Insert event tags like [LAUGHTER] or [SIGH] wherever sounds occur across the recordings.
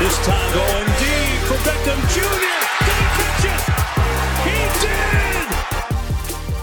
This time going deep for Beckham Jr. He catch it? He did!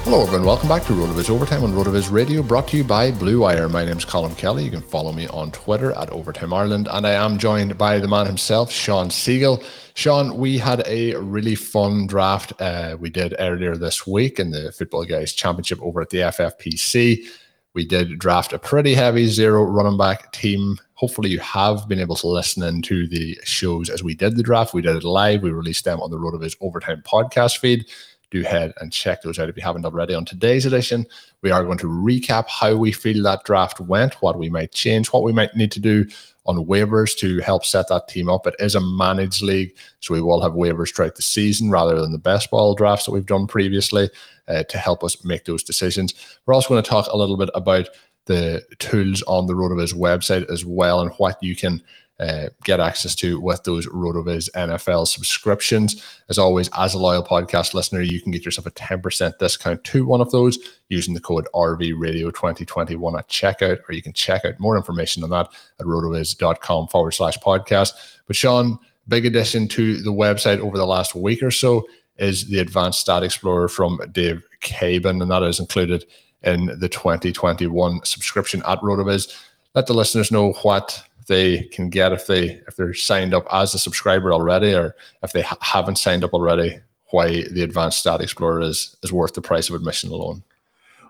Hello, everyone. Welcome back to RotoViz Overtime on RotoViz Radio, brought to you by Blue Wire. My name is Colm Kelly. You can follow me on Twitter at Overtime Ireland, and I am joined by the man himself, Sean Siegele. Sean, we had a really fun draft uh, we did earlier this week in the Football Guys Championship over at the FFPC. We did draft a pretty heavy zero running back team. Hopefully, you have been able to listen into the shows as we did the draft. We did it live. We released them on the RotoViz Overtime podcast feed. Do head and check those out if you haven't already. On today's edition, we are going to recap how we feel that draft went, what we might change, what we might need to do on waivers to help set that team up. It is a managed league, so we will have waivers throughout the season rather than the best ball drafts that we've done previously uh, to help us make those decisions. We're also going to talk a little bit about the tools on the RotoViz website as well and what you can uh, get access to with those RotoViz NFL subscriptions. As always, as a loyal podcast listener, you can get yourself a 10% discount to one of those using the code RVRadio2021 at checkout, or you can check out more information on that at rotoviz.com forward slash podcast. But Sean, big addition to the website over the last week or so is the Advanced Stat Explorer from Dave Caban, and that is included in the 2021 subscription at RotoViz. Let the listeners know what they can get if they if they're signed up as a subscriber already, or if they ha- haven't signed up already, why the Advanced Stat Explorer is is worth the price of admission alone.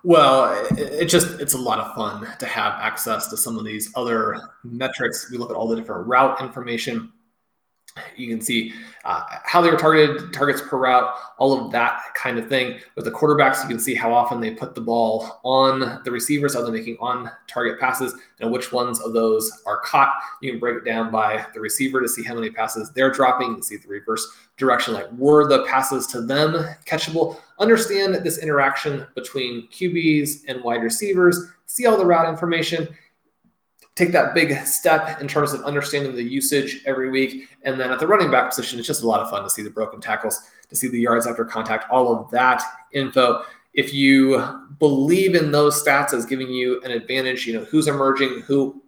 Well, it, it, just it's a lot of fun to have access to some of these other metrics. We look at all the different route information you can see uh, how they were targeted, targets per route, all of that kind of thing. With the quarterbacks, you can see how often they put the ball on the receivers, are they making on target passes, and which ones of those are caught. You can break it down by the receiver to see how many passes they're dropping. You can see the reverse direction, like were the passes to them catchable. Understand this interaction between QBs and wide receivers, see all the route information, take that big step in terms of understanding the usage every week. And then at the running back position, it's just a lot of fun to see the broken tackles, to see the yards after contact, all of that info. If you believe in those stats as giving you an advantage, you know, who's emerging, who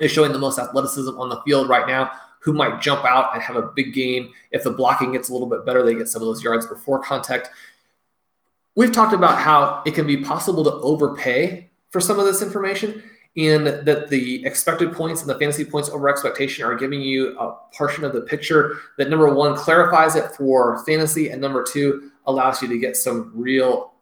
is showing the most athleticism on the field right now, who might jump out and have a big game. If the blocking gets a little bit better, they get some of those yards before contact. We've talked about how it can be possible to overpay for some of this information and that the expected points and the fantasy points over expectation are giving you a portion of the picture that number one clarifies it for fantasy and number two allows you to get some real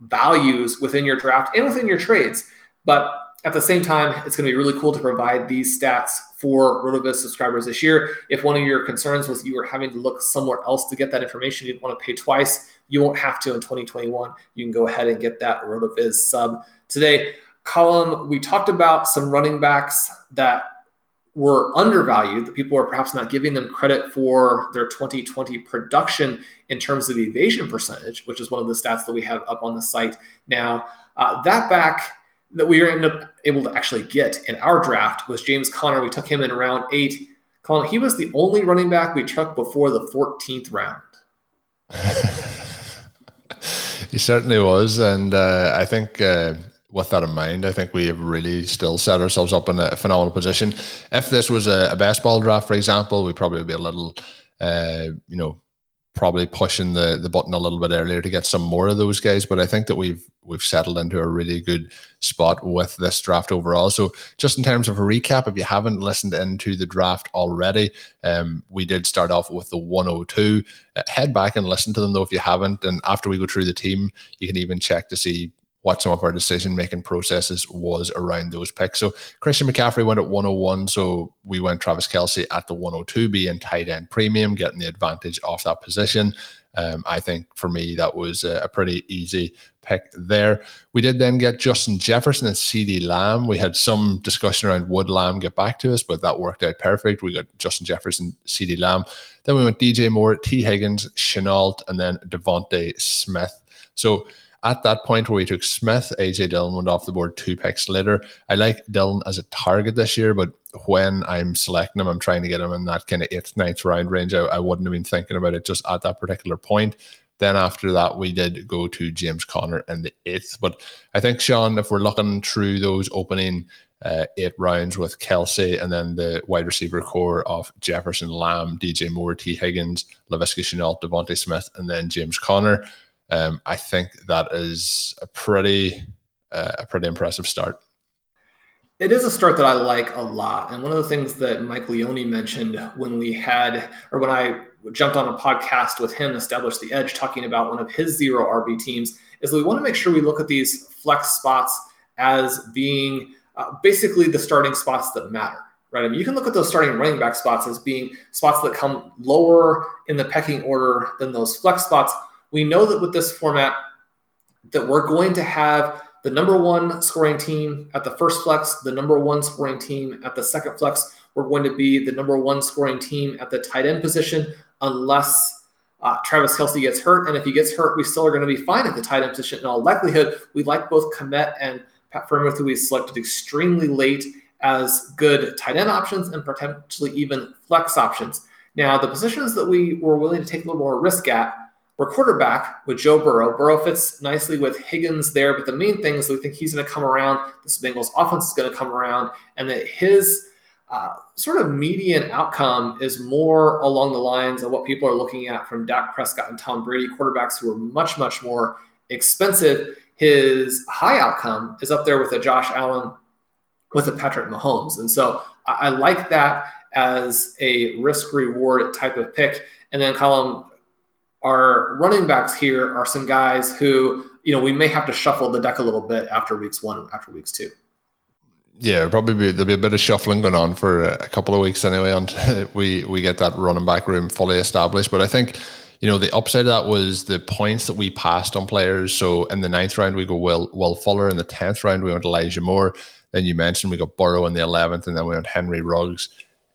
values within your draft and within your trades. But at the same time it's going to be really cool to provide these stats for rotoviz subscribers this year. If one of your concerns was you were having to look somewhere else to get that information you didn't want to pay twice you won't have to in 2021 you can go ahead and get that rotoviz sub today Colm, we talked about some running backs that were undervalued, that people are perhaps not giving them credit for their 2020 production in terms of the evasion percentage, which is one of the stats that we have up on the site now. Uh, that back that we were able to actually get in our draft was James Conner. We took him in round eight. Colm, he was the only running back we took before the 14th round. [LAUGHS] he certainly was, and uh, I think uh, with that in mind, I think we have really still set ourselves up in a phenomenal position. If this was a, a best ball draft, for example, we'd probably be a little, uh, you know, probably pushing the the button a little bit earlier to get some more of those guys. But I think that we've we've settled into a really good spot with this draft overall. So just in terms of a recap, if you haven't listened into the draft already, um, we did start off with the 102. Uh, head back and listen to them though if you haven't. And after we go through the team, you can even check to see what some of our decision making processes was around those picks. So Christian McCaffrey went at 101. So we went Travis Kelce at the 102, being tight end premium, getting the advantage off that position. Um, I think for me, that was a, a, pretty easy pick there. We did then get Justin Jefferson and CeeDee Lamb. We had some discussion around would Lamb get back to us, but that worked out perfect. We got Justin Jefferson, CeeDee Lamb. Then we went DJ Moore, Tee Higgins, Shenault, and then DeVonta Smith. So at that point where we took Smith, AJ Dillon went off the board two picks later. I like Dillon as a target this year, but when I'm selecting him, I'm trying to get him in that kind of eighth, ninth round range. I, I wouldn't have been thinking about it just at that particular point. Then after that, we did go to James Conner in the eighth. But I think, Sean, if we're looking through those opening uh, eight rounds with Kelce and then the wide receiver core of Jefferson, Lamb, DJ Moore, Tee Higgins, Laviska Shenault, DeVonta Smith, and then James Conner – um, I think that is a pretty uh, a pretty impressive start. It is a start that I like a lot. And one of the things that Mike Leone mentioned when we had, or when I jumped on a podcast with him, established the Edge, talking about one of his zero RB teams, is we want to make sure we look at these flex spots as being uh, basically the starting spots that matter, right? I mean, you can look at those starting running back spots as being spots that come lower in the pecking order than those flex spots we know that with this format that we're going to have the number one scoring team at the first flex, the number one scoring team at the second flex. We're going to be the number one scoring team at the tight end position, unless uh, Travis Kelce gets hurt. And if he gets hurt, we still are going to be fine at the tight end position. In all likelihood, we like both Kmet and Pat Freiermuth, who we selected extremely late as good tight end options and potentially even flex options. Now, the positions that we were willing to take a little more risk at we're quarterback with Joe Burrow. Burrow fits nicely with Higgins there, but the main thing is we think he's going to come around. This Bengals offense is going to come around, and that his uh, sort of median outcome is more along the lines of what people are looking at from Dak Prescott and Tom Brady, quarterbacks who are much, much more expensive. His high outcome is up there with a Josh Allen, with a Patrick Mahomes. And so I, I like that as a risk reward type of pick. And then Colm our running backs here are some guys who, you know, we may have to shuffle the deck a little bit after weeks one, after weeks two. Yeah, probably be, there'll be a bit of shuffling going on for a couple of weeks anyway until [LAUGHS] we we get that running back room fully established. But I think you know the upside of that was the points that we passed on players. So in the ninth round we go Will Will Fuller, in the tenth round we went Elijah Moore. Then you mentioned we got Burrow in the eleventh, and then we went Henry Ruggs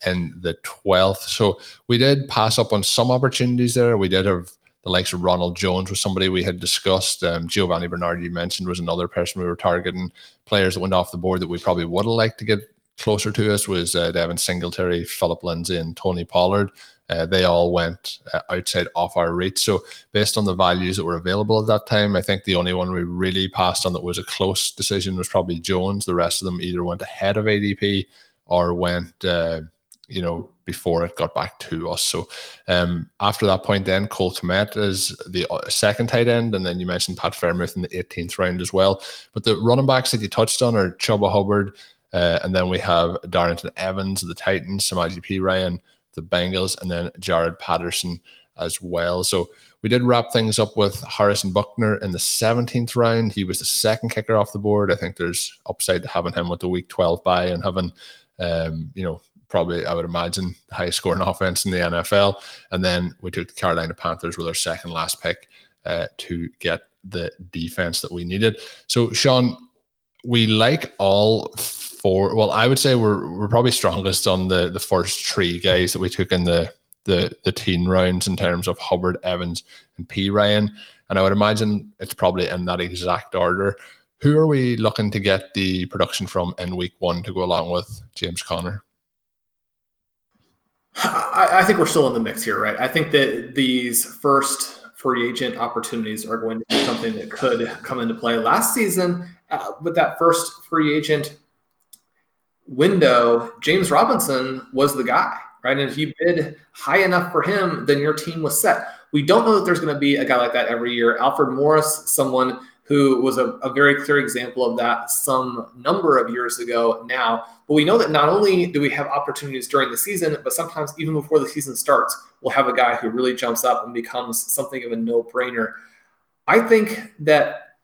in the twelfth. So we did pass up on some opportunities there. We did have the likes of Ronald Jones was somebody we had discussed. Um, Giovanni Bernardi you mentioned, was another person we were targeting. Players that went off the board that we probably would have liked to get closer to us was uh, Devin Singletary, Philip Lindsay, and Tony Pollard. Uh, they all went uh, outside off our reach. So, based on the values that were available at that time, I think the only one we really passed on that was a close decision was probably Jones. The rest of them either went ahead of ADP or went, uh, you know, before it got back to us. So um, after that point, then Cole Kmet is the uh, second tight end, and then you mentioned Pat Freiermuth in the 18th round as well. But the running backs that you touched on are Chuba Hubbard, uh, and then we have Darrynton Evans, of the Titans, Samaje Perine, the Bengals, and then Jaret Patterson as well. So we did wrap things up with Harrison Butker in the 17th round. He was the second kicker off the board. I think there's upside to having him with the week 12 bye and having, um, you know, probably I would imagine the highest scoring offense in the NFL. And then we took the Carolina Panthers with our second last pick uh, to get the defense that we needed. So Sean, we like all four. Well, I would say we're we're probably strongest on the the first three guys that we took in the the the teen rounds in terms of Hubbard, Evans, and Perine. And I would imagine it's probably in that exact order. Who are we looking to get the production from in week one to go along with James Conner? I, I, think we're still in the mix here, right? I think that these first free agent opportunities are going to be something that could come into play. Last season, uh, with that first free agent window, James Robinson was the guy, right? And if you bid high enough for him, then your team was set. We don't know that there's going to be a guy like that every year. Alfred Morris, someone who was a, a, very clear example of that some number of years ago now. But we know that not only do we have opportunities during the season, but sometimes even before the season starts, we'll have a guy who really jumps up and becomes something of a no brainer. I think that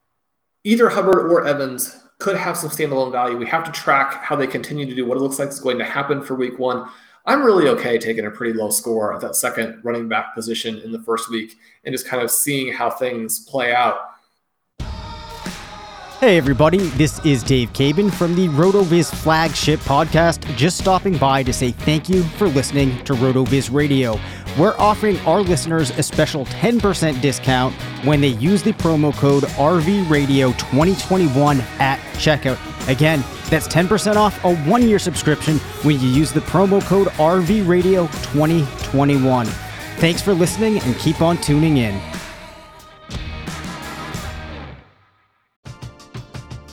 either Hubbard or Evans could have some standalone value. We have to track how they continue to do what it looks like is going to happen for week one. I'm really okay taking a pretty low score at that second running back position in the first week and just kind of seeing how things play out Hey everybody, this is Dave Caban from the RotoViz flagship podcast. Just stopping by to say thank you for listening to RotoViz Radio. We're offering our listeners a special 10% discount when they use the promo code RVRadio2021 at checkout. Again, that's 10% off a one year subscription when you use the promo code RVRadio2021. Thanks for listening and keep on tuning in.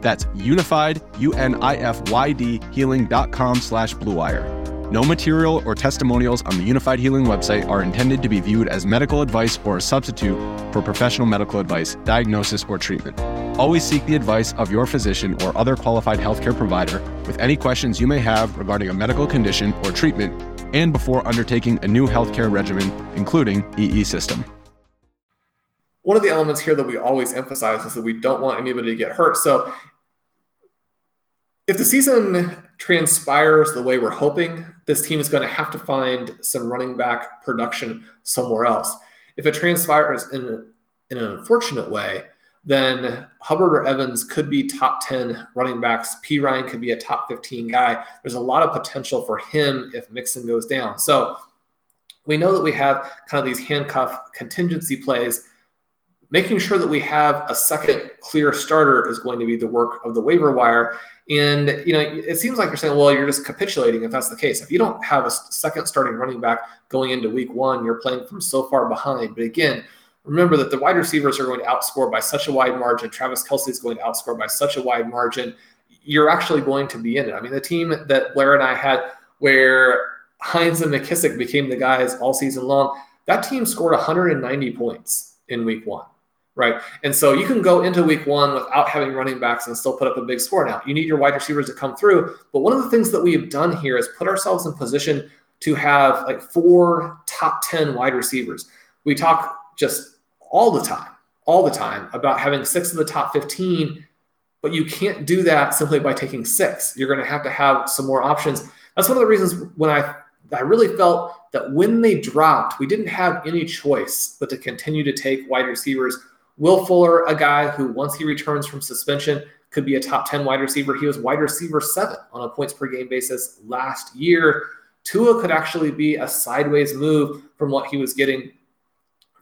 That's unifyd, U-N-I-F-Y-D, healing.com slash bluewire. No material or testimonials on the Unifyd Healing website are intended to be viewed as medical advice or a substitute for professional medical advice, diagnosis, or treatment. Always seek the advice of your physician or other qualified healthcare provider with any questions you may have regarding a medical condition or treatment and before undertaking a new healthcare regimen, including EE system one of the elements here that we always emphasize is that we don't want anybody to get hurt. So if the season transpires the way we're hoping, this team is going to have to find some running back production somewhere else. If it transpires in, in an unfortunate way, then Hubbard or Evans could be top 10 running backs. Perine could be a top 15 guy. There's a lot of potential for him if Mixon goes down. So we know that we have kind of these handcuff contingency plays making sure that we have a second clear starter is going to be the work of the waiver wire. And you know, it seems like you're saying, well, you're just capitulating if that's the case. If you don't have a second starting running back going into week one, you're playing from so far behind. But again, remember that the wide receivers are going to outscore by such a wide margin. Travis Kelce is going to outscore by such a wide margin. You're actually going to be in it. I mean, the team that Blair and I had, where Hines and McKissic became the guys all season long, that team scored 190 points in week one right? And so you can go into week one without having running backs and still put up a big score. Now you need your wide receivers to come through, but one of the things that we have done here is put ourselves in position to have like four top 10 wide receivers. We talk just all the time, all the time about having six of the top 15, but you can't do that simply by taking six. You're going to have to have some more options. That's one of the reasons when I I really felt that when they dropped, we didn't have any choice but to continue to take wide receivers. Will Fuller, a guy who, once he returns from suspension, could be a top 10 wide receiver. He was wide receiver seven on a points per game basis last year. Tua could actually be a sideways move from what he was getting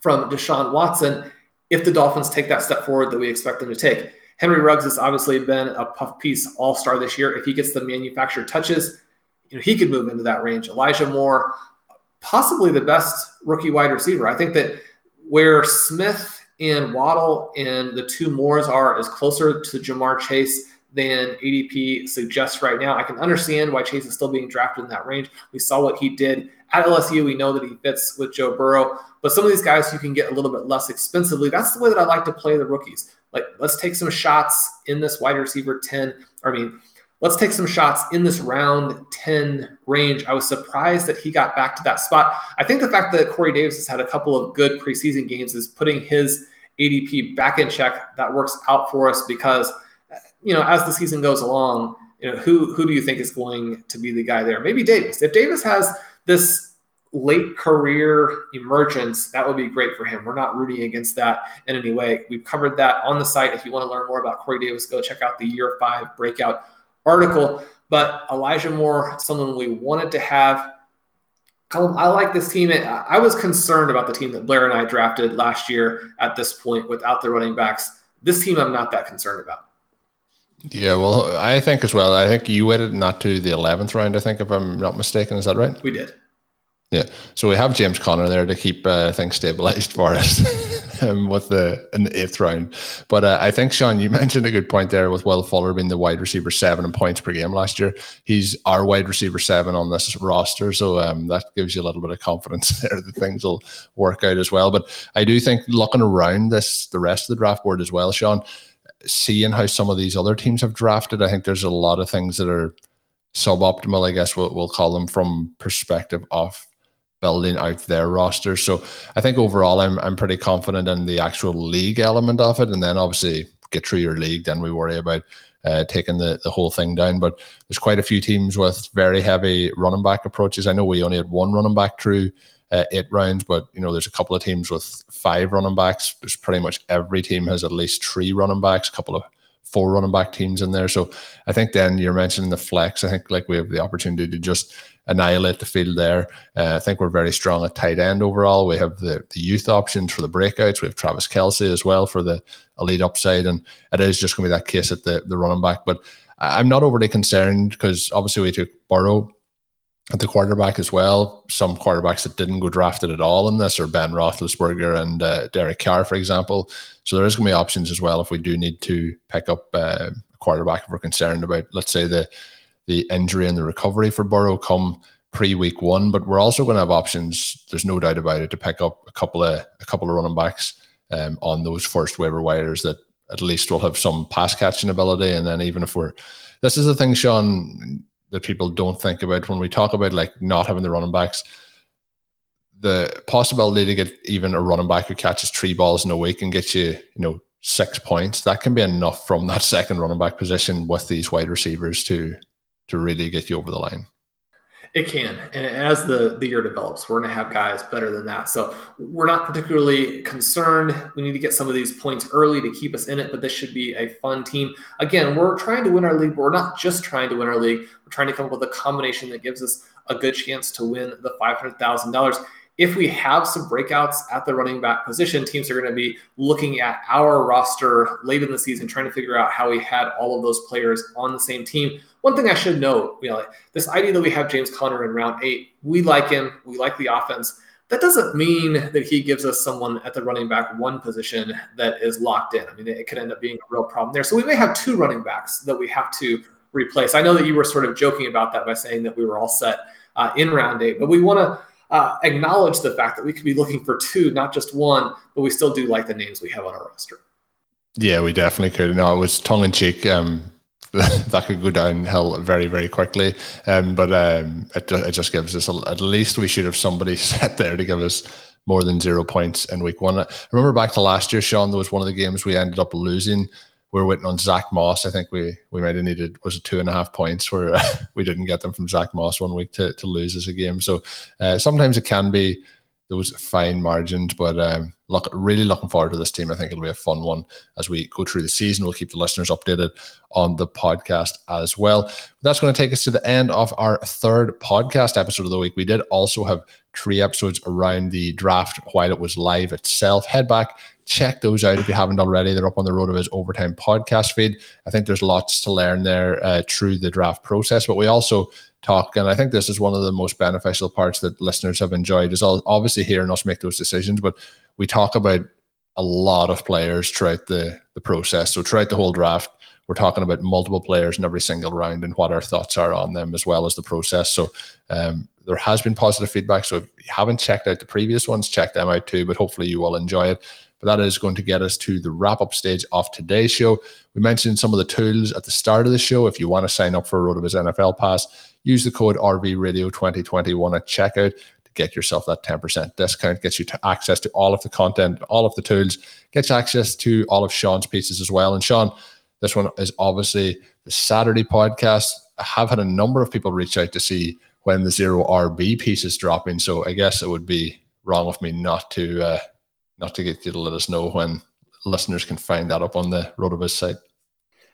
from Deshaun Watson if the Dolphins take that step forward that we expect them to take. Henry Ruggs has obviously been a puff piece all star this year. If he gets the manufactured touches, you know, he could move into that range. Elijah Moore, possibly the best rookie wide receiver. I think that where Smith and mm-hmm. Waddle and the two Moores are is closer to Ja'Marr Chase than ADP suggests right now. I can understand why Chase is still being drafted in that range. We saw what he did at LSU. We know that he fits with Joe Burrow, but some of these guys you can get a little bit less expensively. That's the way that I like to play the rookies. Like, let's take some shots in this wide receiver 10. I mean, let's take some shots in this round 10 range. I was surprised that he got back to that spot. I think the fact that Corey Davis has had a couple of good preseason games is putting his ADP back in check. That works out for us because – you know, as the season goes along, you know, who who do you think is going to be the guy there? Maybe Davis. If Davis has this late career emergence, that would be great for him. We're not rooting against that in any way. We've covered that on the site. If you want to learn more about Corey Davis, go check out the year five breakout article. But Elijah Moore, someone we wanted to have. Colm, I like this team. I was concerned about the team that Blair and I drafted last year at this point without the running backs. This team, I'm not that concerned about. Yeah, well, I think as well. I think you waited not to the eleventh round. I think, if I'm not mistaken, is that right? We did. Yeah, so we have James Conner there to keep uh, things stabilized for us [LAUGHS] um, with the in the eighth round. But uh, I think Sean, you [LAUGHS] mentioned a good point there with Will Fuller being the wide receiver seven in points per game last year. He's our wide receiver seven on this roster, so um, that gives you a little bit of confidence [LAUGHS] there that things will work out as well. But I do think looking around this, the rest of the draft board as well, Sean seeing how some of these other teams have drafted, I think there's a lot of things that are suboptimal, I guess we'll, we'll call them from perspective of building out their roster. So I think overall I'm I'm pretty confident in the actual league element of it. And then obviously get through your league, then we worry about uh, taking the, the whole thing down. But there's quite a few teams with very heavy running back approaches. I know we only had one running back through uh, eight rounds, but you know there's a couple of teams with five running backs. There's pretty much every team has at least three running backs. A couple of four running back teams in there. So I think then you're mentioning the flex. I think like we have the opportunity to just annihilate the field there. Uh, I think we're very strong at tight end overall. We have the, the youth options for the breakouts. We have Travis Kelce as well for the elite upside. And it is just going to be that case at the, the running back. But I'm not overly concerned because obviously we took Burrow at the quarterback as well. Some quarterbacks that didn't go drafted at all in this are Ben Roethlisberger and uh, Derek Carr, for example. So there is going to be options as well if we do need to pick up uh, a quarterback if we're concerned about, let's say, the the injury and the recovery for Burrow come pre week one. But we're also going to have options. There's no doubt about it to pick up a couple of a couple of running backs um, on those first waiver wires that at least will have some pass catching ability. And then even if we're this is the thing, Sean that people don't think about when we talk about like not having the running backs. The possibility to get even a running back who catches three balls in a week and gets you, you know, six points, that can be enough from that second running back position with these wide receivers to to really get you over the line. It can. And as the, the year develops, we're going to have guys better than that. So we're not particularly concerned. We need to get some of these points early to keep us in it, but this should be a fun team. Again, we're trying to win our league, but we're not just trying to win our league. We're trying to come up with a combination that gives us a good chance to win the $500,000 if we have some breakouts at the running back position, teams are going to be looking at our roster late in the season, trying to figure out how we had all of those players on the same team. One thing I should note, you know, this idea that we have James Conner in round eight, we like him, we like the offense. That doesn't mean that he gives us someone at the running back one position that is locked in. I mean, it could end up being a real problem there. So we may have two running backs that we have to replace. I know that you were sort of joking about that by saying that we were all set uh, in round eight, but we want to uh, acknowledge the fact that we could be looking for two, not just one, but we still do like the names we have on our roster. Yeah, we definitely could. No, it was tongue in cheek. Um, [LAUGHS] that could go downhill very, very quickly. Um, but um, it, it just gives us a, at least we should have somebody [LAUGHS] set there to give us more than zero points in week one. I remember back to last year, Sean, there was one of the games we ended up losing we were waiting on Zach Moss. I think we we might have needed was it two and a half points where uh, [LAUGHS] we didn't get them from Zach Moss one week to to lose us a game. So uh, sometimes it can be those fine margins. But um, look, really looking forward to this team. I think it'll be a fun one as we go through the season. We'll keep the listeners updated on the podcast as well. That's going to take us to the end of our third podcast episode of the week. We did also have three episodes around the draft while it was live itself. Head back, check those out if you haven't already. They're up on the RotoViz Overtime podcast feed. I think there's lots to learn there uh, through the draft process, but we also talk. And I think this is one of the most beneficial parts that listeners have enjoyed is all, obviously hearing us make those decisions, but we talk about a lot of players throughout the, the process. So throughout the whole draft, we're talking about multiple players in every single round and what our thoughts are on them as well as the process. So um, there has been positive feedback. So if you haven't checked out the previous ones, check them out too. But hopefully you will enjoy it. But that is going to get us to the wrap up stage of today's show. We mentioned some of the tools at the start of the show. If you want to sign up for a RotoViz NFL Pass, use the code RVRadio 2021 at checkout to get yourself that 10% discount, gets you to access to all of the content, all of the tools, gets access to all of Sean's pieces as well. And Sean, this one is obviously the Saturday podcast. I have had a number of people reach out to see when the zero RB piece is dropping. So I guess it would be wrong of me not to uh, not to get you to let us know when listeners can find that up on the RotoViz site.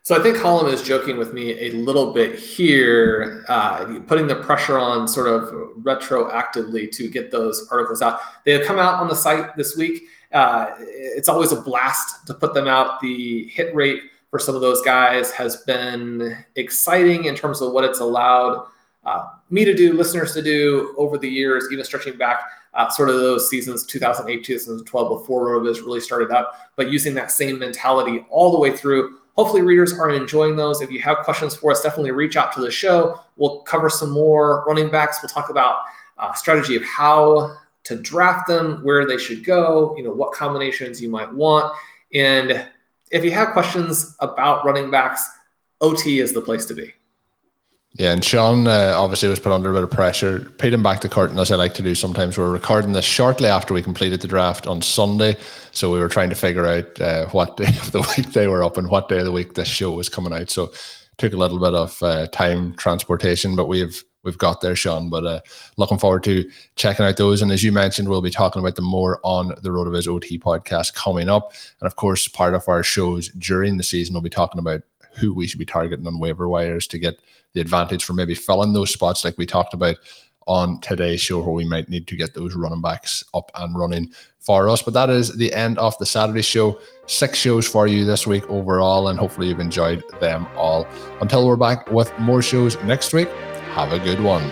So I think Colm is joking with me a little bit here, uh, putting the pressure on sort of retroactively to get those articles out. They have come out on the site this week. Uh, it's always a blast to put them out. The hit rate for some of those guys has been exciting in terms of what it's allowed uh, me to do, listeners to do over the years, even stretching back uh, sort of those seasons 2008, 2012 before RotoViz really started up, but using that same mentality all the way through. Hopefully, readers are enjoying those. If you have questions for us, definitely reach out to the show. We'll cover some more running backs. We'll talk about uh, strategy of how to draft them, where they should go, you know, what combinations you might want. And if you have questions about running backs, OT is the place to be. Yeah, and Sean uh, obviously was put under a bit of pressure. Peeling back the curtain, as I like to do sometimes. We're recording this shortly after we completed the draft on Sunday. So we were trying to figure out uh, what day [LAUGHS] of the week they were up and what day of the week this show was coming out. So took a little bit of uh, time transportation, but we've we've got there, Sean. But uh, looking forward to checking out those. And as you mentioned, we'll be talking about them more on the RotoViz OT podcast coming up. And of course, part of our shows during the season, we'll be talking about who we should be targeting on waiver wires to get the advantage for maybe filling those spots like we talked about on today's show where we might need to get those running backs up and running for us. But that is the end of the Saturday show. Six shows for you this week overall, and hopefully you've enjoyed them all. Until we're back with more shows next week, have a good one.